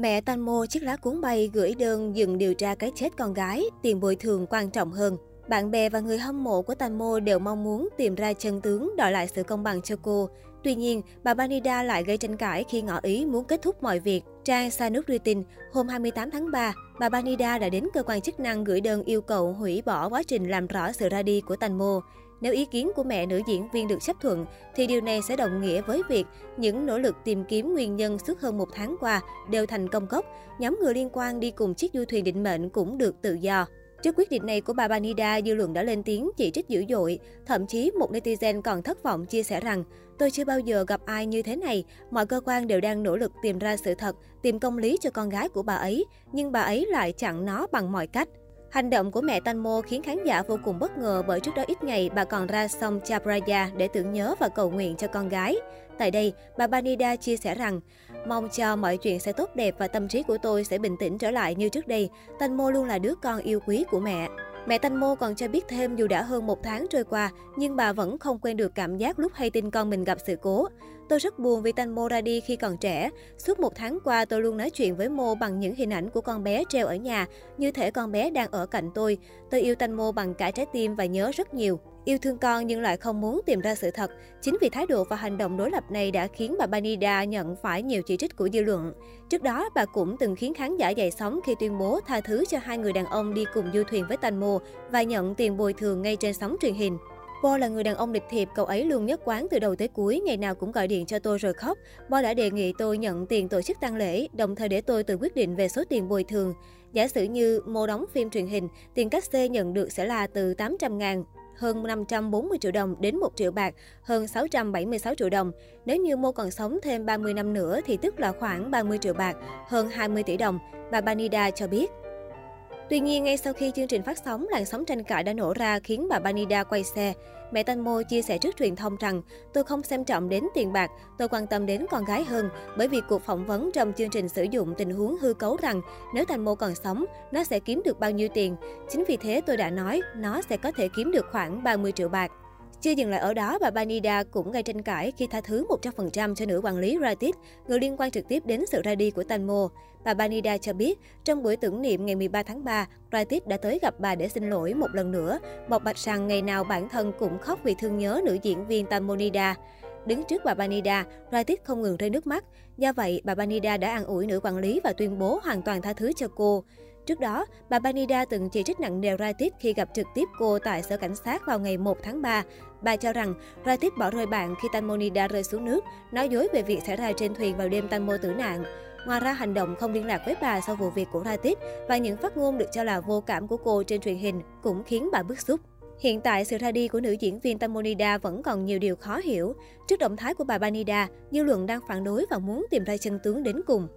Mẹ Tanmo chiếc lá cuốn bay gửi đơn dừng điều tra cái chết con gái, tiền bồi thường quan trọng hơn. Bạn bè và người hâm mộ của Tanmo đều mong muốn tìm ra chân tướng đòi lại sự công bằng cho cô. Tuy nhiên, bà Banida lại gây tranh cãi khi ngỏ ý muốn kết thúc mọi việc. Trang Sanuk đưa tin, hôm 28 tháng 3, bà Banida đã đến cơ quan chức năng gửi đơn yêu cầu hủy bỏ quá trình làm rõ sự ra đi của Tanmo. Nếu ý kiến của mẹ nữ diễn viên được chấp thuận, thì điều này sẽ đồng nghĩa với việc những nỗ lực tìm kiếm nguyên nhân suốt hơn một tháng qua đều thành công gốc. Nhóm người liên quan đi cùng chiếc du thuyền định mệnh cũng được tự do. Trước quyết định này của bà Banida, dư luận đã lên tiếng chỉ trích dữ dội. Thậm chí một netizen còn thất vọng chia sẻ rằng, tôi chưa bao giờ gặp ai như thế này. Mọi cơ quan đều đang nỗ lực tìm ra sự thật, tìm công lý cho con gái của bà ấy, nhưng bà ấy lại chặn nó bằng mọi cách. Hành động của mẹ Tanmo khiến khán giả vô cùng bất ngờ bởi trước đó ít ngày bà còn ra sông Chabraya để tưởng nhớ và cầu nguyện cho con gái. Tại đây, bà Banida chia sẻ rằng, mong cho mọi chuyện sẽ tốt đẹp và tâm trí của tôi sẽ bình tĩnh trở lại như trước đây. Tanmo luôn là đứa con yêu quý của mẹ. Mẹ Tanmo còn cho biết thêm dù đã hơn một tháng trôi qua, nhưng bà vẫn không quên được cảm giác lúc hay tin con mình gặp sự cố. Tôi rất buồn vì Tanmo ra đi khi còn trẻ. Suốt một tháng qua, tôi luôn nói chuyện với Mô bằng những hình ảnh của con bé treo ở nhà, như thể con bé đang ở cạnh tôi. Tôi yêu Tanmo bằng cả trái tim và nhớ rất nhiều. Yêu thương con nhưng lại không muốn tìm ra sự thật. Chính vì thái độ và hành động đối lập này đã khiến bà Banida nhận phải nhiều chỉ trích của dư luận. Trước đó, bà cũng từng khiến khán giả dậy sóng khi tuyên bố tha thứ cho hai người đàn ông đi cùng du thuyền với Tanmo và nhận tiền bồi thường ngay trên sóng truyền hình. Bo là người đàn ông lịch thiệp, cậu ấy luôn nhất quán từ đầu tới cuối, ngày nào cũng gọi điện cho tôi rồi khóc. Bo đã đề nghị tôi nhận tiền tổ chức tang lễ, đồng thời để tôi tự quyết định về số tiền bồi thường. Giả sử như Mô đóng phim truyền hình, tiền cách xê nhận được sẽ là từ 800 ngàn hơn 540 triệu đồng đến 1 triệu bạc, hơn 676 triệu đồng. Nếu như Mô còn sống thêm 30 năm nữa thì tức là khoảng 30 triệu bạc, hơn 20 tỷ đồng, bà Banida cho biết. Tuy nhiên, ngay sau khi chương trình phát sóng, làn sóng tranh cãi đã nổ ra khiến bà Banida quay xe. Mẹ Tanmo chia sẻ trước truyền thông rằng, tôi không xem trọng đến tiền bạc, tôi quan tâm đến con gái hơn, bởi vì cuộc phỏng vấn trong chương trình sử dụng tình huống hư cấu rằng nếu Tanmo còn sống, nó sẽ kiếm được bao nhiêu tiền. Chính vì thế tôi đã nói, nó sẽ có thể kiếm được khoảng 30 triệu bạc. Chưa dừng lại ở đó, bà Banida cũng gây tranh cãi khi tha thứ 100% cho nữ quản lý Ratit, người liên quan trực tiếp đến sự ra đi của Tanmo. Bà Banida cho biết, trong buổi tưởng niệm ngày 13 tháng 3, Ratit đã tới gặp bà để xin lỗi một lần nữa, bộc bạch rằng ngày nào bản thân cũng khóc vì thương nhớ nữ diễn viên Tamonida. Đứng trước bà Banida, Ratit không ngừng rơi nước mắt. Do vậy, bà Banida đã an ủi nữ quản lý và tuyên bố hoàn toàn tha thứ cho cô. Trước đó, bà Banida từng chỉ trích nặng nề Raitit khi gặp trực tiếp cô tại sở cảnh sát vào ngày 1 tháng 3. Bà cho rằng Raitit bỏ rơi bạn khi Tanmonida rơi xuống nước, nói dối về việc xảy ra trên thuyền vào đêm Tanmo tử nạn. Ngoài ra, hành động không liên lạc với bà sau vụ việc của Raitit và những phát ngôn được cho là vô cảm của cô trên truyền hình cũng khiến bà bức xúc. Hiện tại, sự ra đi của nữ diễn viên Tamonida vẫn còn nhiều điều khó hiểu. Trước động thái của bà Banida, dư luận đang phản đối và muốn tìm ra chân tướng đến cùng.